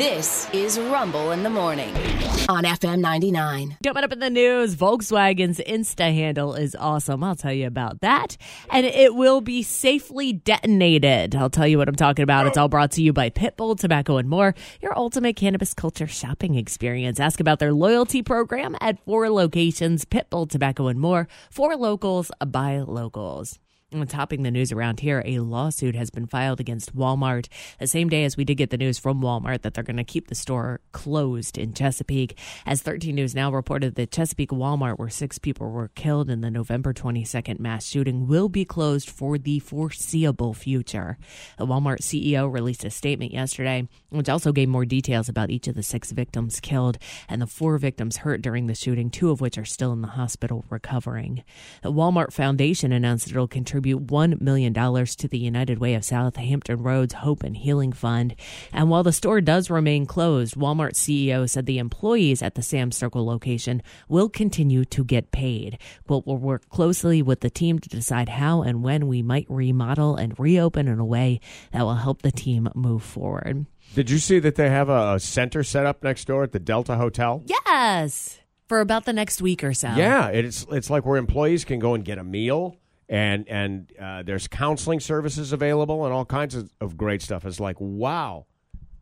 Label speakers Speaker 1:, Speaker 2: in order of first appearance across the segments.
Speaker 1: This is Rumble in the Morning on FM 99.
Speaker 2: Coming up in the news, Volkswagen's Insta handle is awesome. I'll tell you about that. And it will be safely detonated. I'll tell you what I'm talking about. It's all brought to you by Pitbull Tobacco and More, your ultimate cannabis culture shopping experience. Ask about their loyalty program at four locations Pitbull Tobacco and More, for locals by locals. Topping the news around here, a lawsuit has been filed against Walmart the same day as we did get the news from Walmart that they're going to keep the store closed in Chesapeake. As 13 News now reported the Chesapeake Walmart, where six people were killed in the November 22nd mass shooting, will be closed for the foreseeable future. The Walmart CEO released a statement yesterday, which also gave more details about each of the six victims killed and the four victims hurt during the shooting, two of which are still in the hospital recovering. The Walmart Foundation announced it'll contribute $1 million to the United Way of South Hampton Roads Hope and Healing Fund. And while the store does remain closed, Walmart CEO said the employees at the Sam's Circle location will continue to get paid. Quote, we'll work closely with the team to decide how and when we might remodel and reopen in a way that will help the team move forward.
Speaker 3: Did you see that they have a, a center set up next door at the Delta Hotel?
Speaker 2: Yes. For about the next week or so.
Speaker 3: Yeah, it's it's like where employees can go and get a meal, and and uh, there's counseling services available and all kinds of, of great stuff. It's like wow,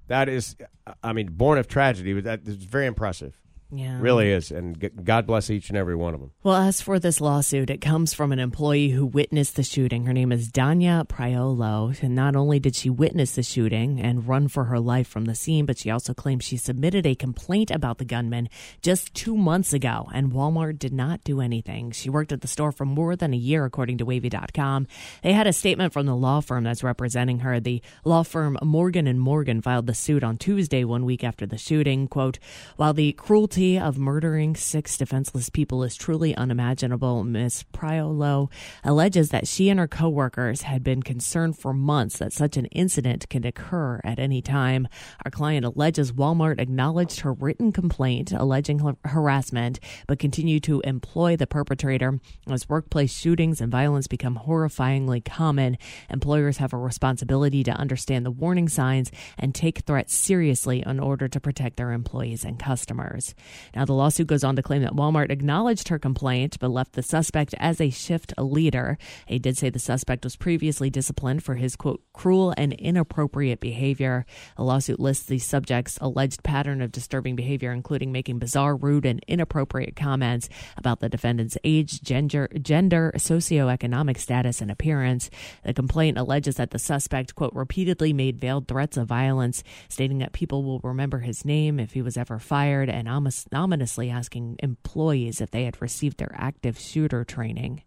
Speaker 3: that is, I mean, born of tragedy, but that is very impressive.
Speaker 2: Yeah.
Speaker 3: Really is, and g- God bless each and every one of them.
Speaker 2: Well, as for this lawsuit, it comes from an employee who witnessed the shooting. Her name is Donya Prioleau. And not only did she witness the shooting and run for her life from the scene, but she also claims she submitted a complaint about the gunman just two months ago, and Walmart did not do anything. She worked at the store for more than a year, according to Wavy.com. They had a statement from the law firm that's representing her. The law firm Morgan and Morgan filed the suit on Tuesday, one week after the shooting. Quote, while the cruelty of murdering six defenseless people is truly unimaginable. Ms. Prioleau alleges that she and her coworkers had been concerned for months that such an incident could occur at any time. Our client alleges Walmart acknowledged her written complaint alleging har- harassment, but continued to employ the perpetrator. As workplace shootings and violence become horrifyingly common, employers have a responsibility to understand the warning signs and take threats seriously in order to protect their employees and customers. Now, the lawsuit goes on to claim that Walmart acknowledged her complaint but left the suspect as a shift leader. They did say the suspect was previously disciplined for his, quote, cruel and inappropriate behavior. The lawsuit lists the subject's alleged pattern of disturbing behavior, including making bizarre, rude, and inappropriate comments about the defendant's age, gender, gender, socioeconomic status, and appearance. The complaint alleges that the suspect, quote, repeatedly made veiled threats of violence, stating that people will remember his name if he was ever fired, and omis- ominously asking employees if they had received their active shooter training.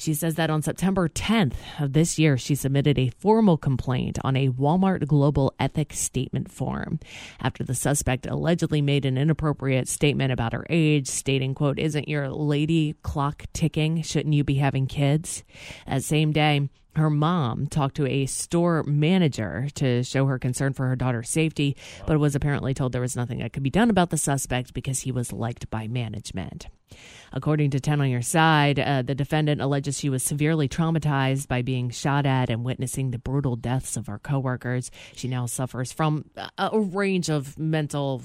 Speaker 2: She says that on September 10th of this year, she submitted a formal complaint on a Walmart Global Ethics Statement form after the suspect allegedly made an inappropriate statement about her age, stating, quote, isn't your lady clock ticking? Shouldn't you be having kids? That same day, her mom talked to a store manager to show her concern for her daughter's safety, but was apparently told there was nothing that could be done about the suspect because he was liked by management. According to 10 on Your Side, uh, the defendant alleges she was severely traumatized by being shot at and witnessing the brutal deaths of her coworkers. She now suffers from a, a range of mental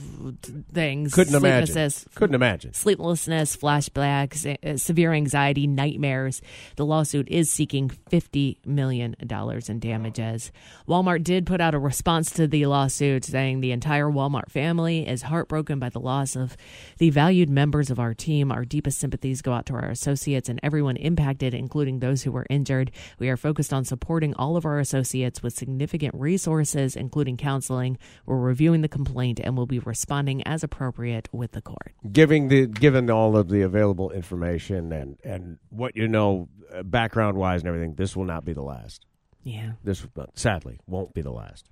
Speaker 2: things.
Speaker 3: Couldn't imagine.
Speaker 2: sleeplessness,
Speaker 3: Couldn't imagine.
Speaker 2: sleeplessness, flashbacks, uh, severe anxiety, nightmares. The lawsuit is seeking $50 million in damages. Walmart did put out a response to the lawsuit saying the entire Walmart family is heartbroken by the loss of the valued members of our team. Our deepest sympathies go out to our associates and everyone impacted, including those who were injured. We are focused on supporting all of our associates with significant resources, including counseling. We're reviewing the complaint and will be responding as appropriate with the court.
Speaker 3: Giving the given all of the available information and and what you know uh, background wise and everything, this will not be the last.
Speaker 2: Yeah.
Speaker 3: This uh, sadly won't be the last.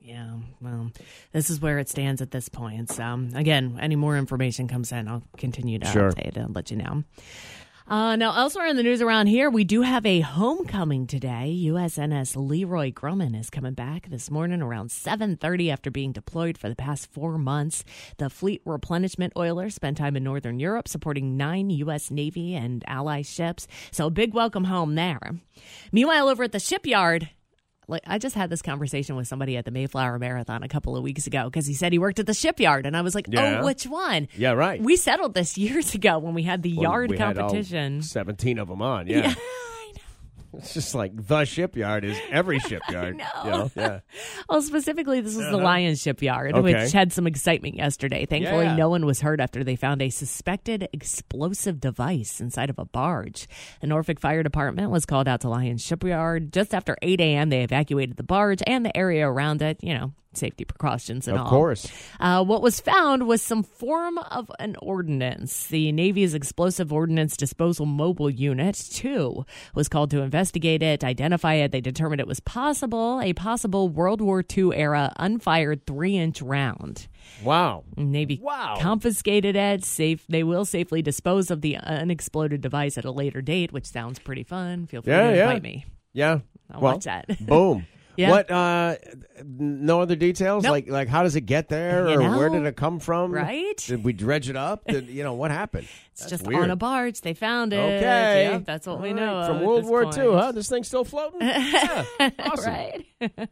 Speaker 2: Yeah, well, this is where it stands at this point. So, again, any more information comes in, I'll continue to
Speaker 3: Sure.
Speaker 2: update and let you know. Uh, now, elsewhere in the news around here, we do have a homecoming today. USNS Leroy Grumman is coming back this morning around 7.30 after being deployed for the past four months. The Fleet Replenishment Oiler spent time in Northern Europe supporting nine U.S. Navy and ally ships. So big welcome home there. Meanwhile, over at the shipyard, like I just had this conversation with somebody at the Mayflower Marathon a couple of weeks ago because he said he worked at the shipyard, and I was like,
Speaker 3: Yeah.
Speaker 2: "Oh, which one?"
Speaker 3: Yeah, right.
Speaker 2: We settled this years ago when we had the
Speaker 3: Well,
Speaker 2: yard
Speaker 3: we had all
Speaker 2: competition.
Speaker 3: 17 of them on. Yeah.
Speaker 2: Know.
Speaker 3: It's just like the shipyard is every shipyard.
Speaker 2: know.
Speaker 3: You know? Yeah.
Speaker 2: Well, specifically, this was the Lyon's Shipyard,
Speaker 3: Uh-huh. Okay.
Speaker 2: which had some excitement yesterday. Thankfully,
Speaker 3: Yeah.
Speaker 2: no one was hurt after they found a suspected explosive device inside of a barge. The Norfolk Fire Department was called out to Lyon's Shipyard just after 8 a.m. They evacuated the barge and the area around it. You know, safety precautions and
Speaker 3: Of
Speaker 2: all.
Speaker 3: Of course.
Speaker 2: Uh, what was found was some form of an ordnance. The Navy's Explosive Ordnance Disposal Mobile Unit, 2, was called to investigate it, identify it. They determined it was possible, a possible World War II era unfired three inch round.
Speaker 3: Wow.
Speaker 2: Navy
Speaker 3: Wow.
Speaker 2: confiscated it. Safe. They will safely dispose of the unexploded device at a later date, which sounds pretty fun. Feel free
Speaker 3: Yeah,
Speaker 2: to
Speaker 3: yeah.
Speaker 2: invite me.
Speaker 3: Yeah.
Speaker 2: I'll
Speaker 3: well,
Speaker 2: watch that.
Speaker 3: boom.
Speaker 2: Yeah.
Speaker 3: What? Uh, no other details?
Speaker 2: Nope.
Speaker 3: Like, like how does it get there,
Speaker 2: You
Speaker 3: or where did it come from?
Speaker 2: right?
Speaker 3: Did we dredge it up? Did, you know what happened?
Speaker 2: It's
Speaker 3: That's
Speaker 2: just
Speaker 3: weird.
Speaker 2: on a barge. They found it.
Speaker 3: Okay,
Speaker 2: Yep, that's what we know
Speaker 3: right. from World War
Speaker 2: point.
Speaker 3: II. Huh? This thing's still floating. Yeah. Awesome.
Speaker 2: right?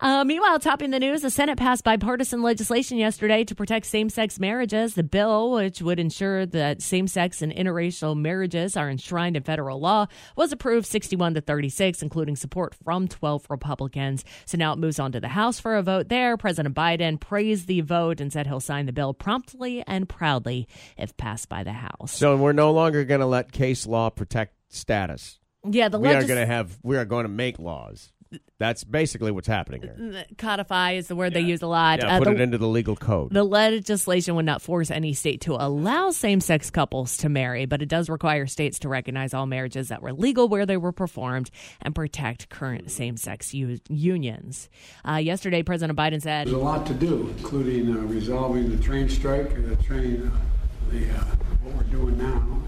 Speaker 2: uh, meanwhile, topping the news, the Senate passed bipartisan legislation yesterday to protect same sex marriages. The bill, which would ensure that same sex and interracial marriages are enshrined in federal law, was approved 61 to 36, including support from 12 Republicans. So now it moves on to the House for a vote there. President Biden praised the vote and said he'll sign the bill promptly and proudly if passed by the House.
Speaker 3: So we're no longer going to let case law protect status.
Speaker 2: yeah, the
Speaker 3: We are going to have. We are going to make laws. That's basically what's happening here.
Speaker 2: codify is the word they use a lot.
Speaker 3: Yeah,
Speaker 2: Uh,
Speaker 3: put
Speaker 2: the-
Speaker 3: it into the legal code.
Speaker 2: The legislation would not force any state to allow same sex couples to marry, but it does require states to recognize all marriages that were legal where they were performed and protect current same sex u- unions. Uh, yesterday, President Biden said,
Speaker 4: There's a lot to do, including uh, resolving the train strike, uh, the train, uh, the, uh, what we're doing now.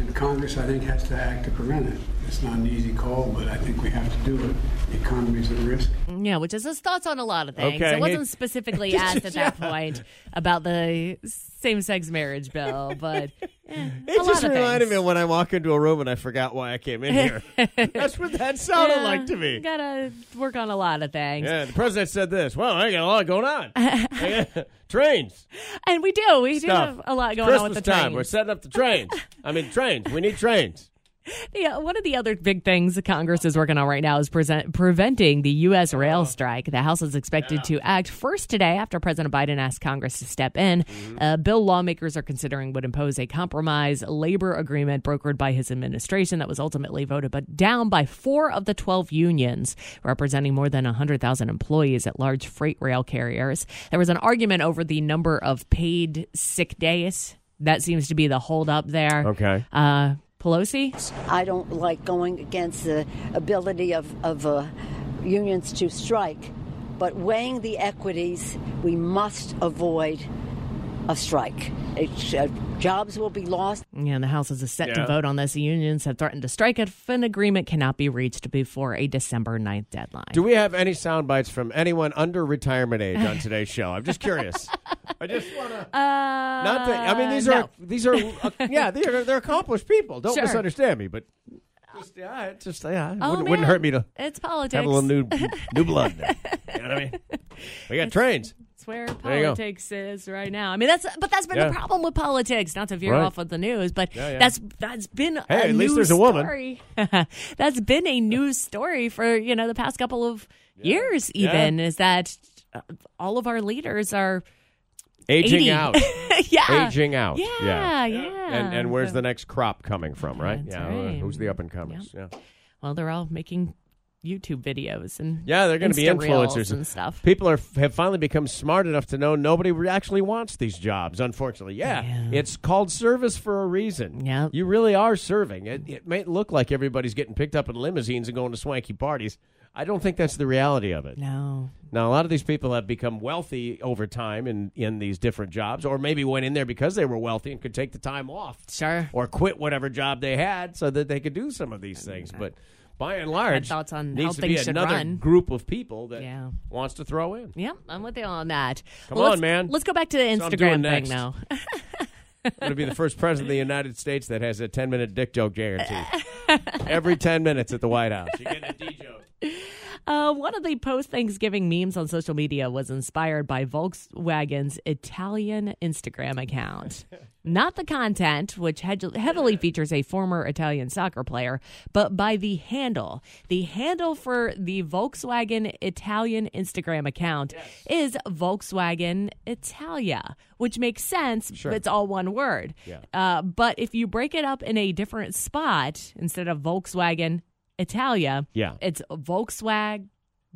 Speaker 4: And, Congress, I think, has to act to prevent it. It's not an easy call, but I think we have to do it. The economy's at risk.
Speaker 2: yeah, which is his thoughts on a lot of things.
Speaker 3: Okay.
Speaker 2: It wasn't specifically asked at that point about the same sex marriage bill, but eh,
Speaker 3: It just reminded
Speaker 2: things.
Speaker 3: me of when I walk into a room and I forgot why I came in here. That's what that sounded
Speaker 2: Yeah,
Speaker 3: like to me.
Speaker 2: Gotta work on a lot of things.
Speaker 3: Yeah, the president said this. Well, I got a lot going on. Trains,
Speaker 2: And we do. We do have a lot going
Speaker 3: Christmas
Speaker 2: on with the
Speaker 3: time.
Speaker 2: trains.
Speaker 3: We're setting up the trains. I mean, trains. We need trains.
Speaker 2: Yeah, one of the other big things Congress is working on right now is present, preventing the U.S. rail strike. The House is expected to act first today after President Biden asked Congress to step in. A bill lawmakers are considering would impose a compromise labor agreement brokered by his administration that was ultimately voted but down by four of the 12 unions representing more than 100,000 employees at large freight rail carriers. There was an argument over the number of paid sick days. That seems to be the holdup there.
Speaker 3: Okay.
Speaker 2: Uh, Pelosi?
Speaker 5: I don't like going against the ability of, of uh, unions to strike, but weighing the equities, we must avoid a strike. It, uh, jobs will be lost.
Speaker 2: Yeah, the House is set to vote on this. The unions have threatened to strike if an agreement cannot be reached before a December 9th deadline.
Speaker 3: Do we have any sound bites from anyone under retirement age on today's show? I'm just curious. I just want to.
Speaker 2: uh,
Speaker 3: Not that I mean these
Speaker 2: no.
Speaker 3: are these are uh, yeah they're they're accomplished people. Don't
Speaker 2: Sure.
Speaker 3: misunderstand me, but just yeah, it just yeah, it
Speaker 2: Oh,
Speaker 3: wouldn't, wouldn't
Speaker 2: man.
Speaker 3: hurt me to
Speaker 2: It's politics.
Speaker 3: have a little new new blood. There. You know what I mean? We got trains.
Speaker 2: That's where
Speaker 3: you go.
Speaker 2: politics is right now. I mean, that's but that's been
Speaker 3: Yeah.
Speaker 2: the problem with politics. Not to veer
Speaker 3: Right.
Speaker 2: off of the news, but
Speaker 3: Yeah, yeah.
Speaker 2: that's that's been a
Speaker 3: Hey, at least
Speaker 2: news
Speaker 3: there's a woman.
Speaker 2: story. that's been a news story for you know the past couple of years.
Speaker 3: Yeah.
Speaker 2: Even is that uh, all of our leaders are
Speaker 3: Aging
Speaker 2: 80.
Speaker 3: out.
Speaker 2: yeah,
Speaker 3: Aging out.
Speaker 2: Yeah, yeah.
Speaker 3: And and where's the next crop coming from, right?
Speaker 2: That's
Speaker 3: yeah.
Speaker 2: Uh, right.
Speaker 3: Who's the up and comers? Yeah.
Speaker 2: Well, they're all making YouTube videos and
Speaker 3: Yeah, they're going to be
Speaker 2: Insta reels
Speaker 3: influencers
Speaker 2: and stuff.
Speaker 3: People are have finally become smart enough to know nobody re- actually wants these jobs. Unfortunately, yeah,
Speaker 2: Yeah.
Speaker 3: it's called service for a reason.
Speaker 2: Yep.
Speaker 3: you really are serving. It, it may look like everybody's getting picked up in limousines and going to swanky parties. I don't think that's the reality of it.
Speaker 2: No.
Speaker 3: Now, a lot of these people have become wealthy over time in in these different jobs, or maybe went in there because they were wealthy and could take the time off
Speaker 2: Sure.
Speaker 3: or quit whatever job they had so that they could do some of these things. But by and large,
Speaker 2: thoughts on
Speaker 3: needs
Speaker 2: how
Speaker 3: to
Speaker 2: things
Speaker 3: be
Speaker 2: should
Speaker 3: another
Speaker 2: run.
Speaker 3: group of people that
Speaker 2: Yeah.
Speaker 3: wants to throw in.
Speaker 2: Yep, I'm with you on that.
Speaker 3: Come on,
Speaker 2: let's-
Speaker 3: man.
Speaker 2: Let's go back to the
Speaker 3: That's what I'm doing
Speaker 2: Instagram thing
Speaker 3: next.
Speaker 2: now.
Speaker 3: I'm going to be the first president of the United States that has a 10 minute dick joke guarantee. Every 10 minutes at the White House. You're getting a D joke.
Speaker 2: Uh, one of the post Thanksgiving memes on social media was inspired by Volkswagen's Italian Instagram account. Not the content, which heavily features a former Italian soccer player, but by the handle. The handle for the Volkswagen Italian Instagram account is Volkswagen Italia, which makes sense.
Speaker 3: Sure.
Speaker 2: It's all one word.
Speaker 3: Yeah.
Speaker 2: Uh, but if you break it up in a different spot, instead of Volkswagen Italia,
Speaker 3: Yeah.
Speaker 2: it's Volkswagen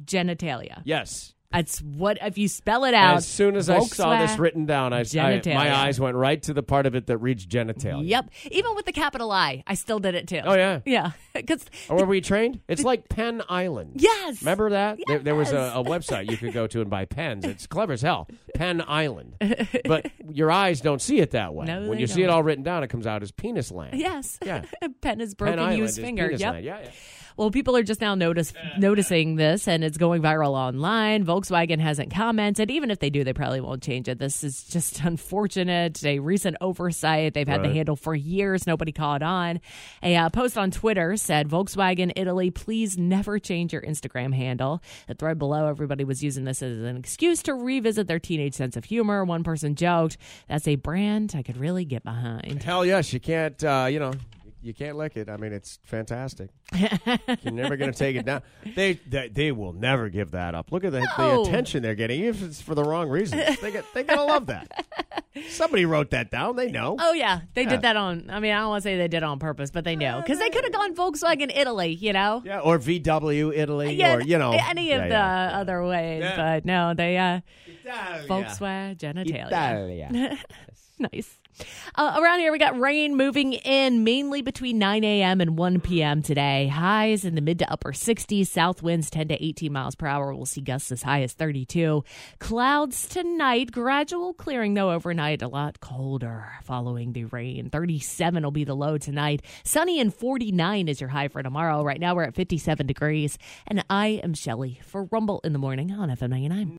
Speaker 2: Genitalia.
Speaker 3: Yes.
Speaker 2: That's what if you spell it out.
Speaker 3: As soon as I saw this written down, I, I my eyes went right to the part of it that reads genitalia.
Speaker 2: Yep. Even with the capital I, I still did it too.
Speaker 3: Oh, yeah.
Speaker 2: Yeah. Because
Speaker 3: Or oh, were we trained? It's like Pen Island.
Speaker 2: yes.
Speaker 3: Remember that? There, there was a, a website you could go to and buy pens. It's clever as hell. Pen Island. But your eyes don't see it that way.
Speaker 2: No,
Speaker 3: when you see it all written down, it comes out as penis land.
Speaker 2: Yes.
Speaker 3: Yeah.
Speaker 2: Pen is
Speaker 3: Penn
Speaker 2: broken
Speaker 3: Island
Speaker 2: used
Speaker 3: is
Speaker 2: finger.
Speaker 3: penis
Speaker 2: Yep.
Speaker 3: land. Yeah, yeah.
Speaker 2: Well, people are just now notice, noticing this, and it's going viral online. Volkswagen hasn't commented. Even if they do, they probably won't change it. This is just unfortunate. A recent oversight. They've had the handle for years. Nobody caught on. A uh, post on Twitter said, Volkswagen Italy, please never change your Instagram handle. The thread below, everybody was using this as an excuse to revisit their teenage sense of humor. One person joked, that's a brand I could really get behind.
Speaker 3: Hell yes, you can't. Uh, you know, you can't lick it. I mean, it's fantastic. You're never going to take it down. They, they they will never give that up. Look at the,
Speaker 2: No.
Speaker 3: the attention they're getting, even if it's for the wrong reasons. They get they gotta love that. Somebody wrote that down. They know.
Speaker 2: Oh yeah, they
Speaker 3: Yeah.
Speaker 2: did that on. I mean, I don't want to say they did it on purpose, but they know because they could have gone Volkswagen Italy, you know.
Speaker 3: Yeah, or VW Italy,
Speaker 2: Yeah,
Speaker 3: or you know
Speaker 2: any of
Speaker 3: Yeah,
Speaker 2: the other ways, but no, they uh,
Speaker 3: Italia.
Speaker 2: Volkswagen genitalia.
Speaker 3: Italia.
Speaker 2: nice. Uh, around here, we got rain moving in mainly between 9 a.m. and 1 p.m. today. Highs in the mid to upper 60s. South winds 10 to 18 miles per hour. We'll see gusts as high as 32. Clouds tonight. Gradual clearing, though, overnight. A lot colder following the rain. 37 will be the low tonight. Sunny and 49 is your high for tomorrow. Right now, we're at 57 degrees. And I am Shelly for Rumble in the Morning on FM 99.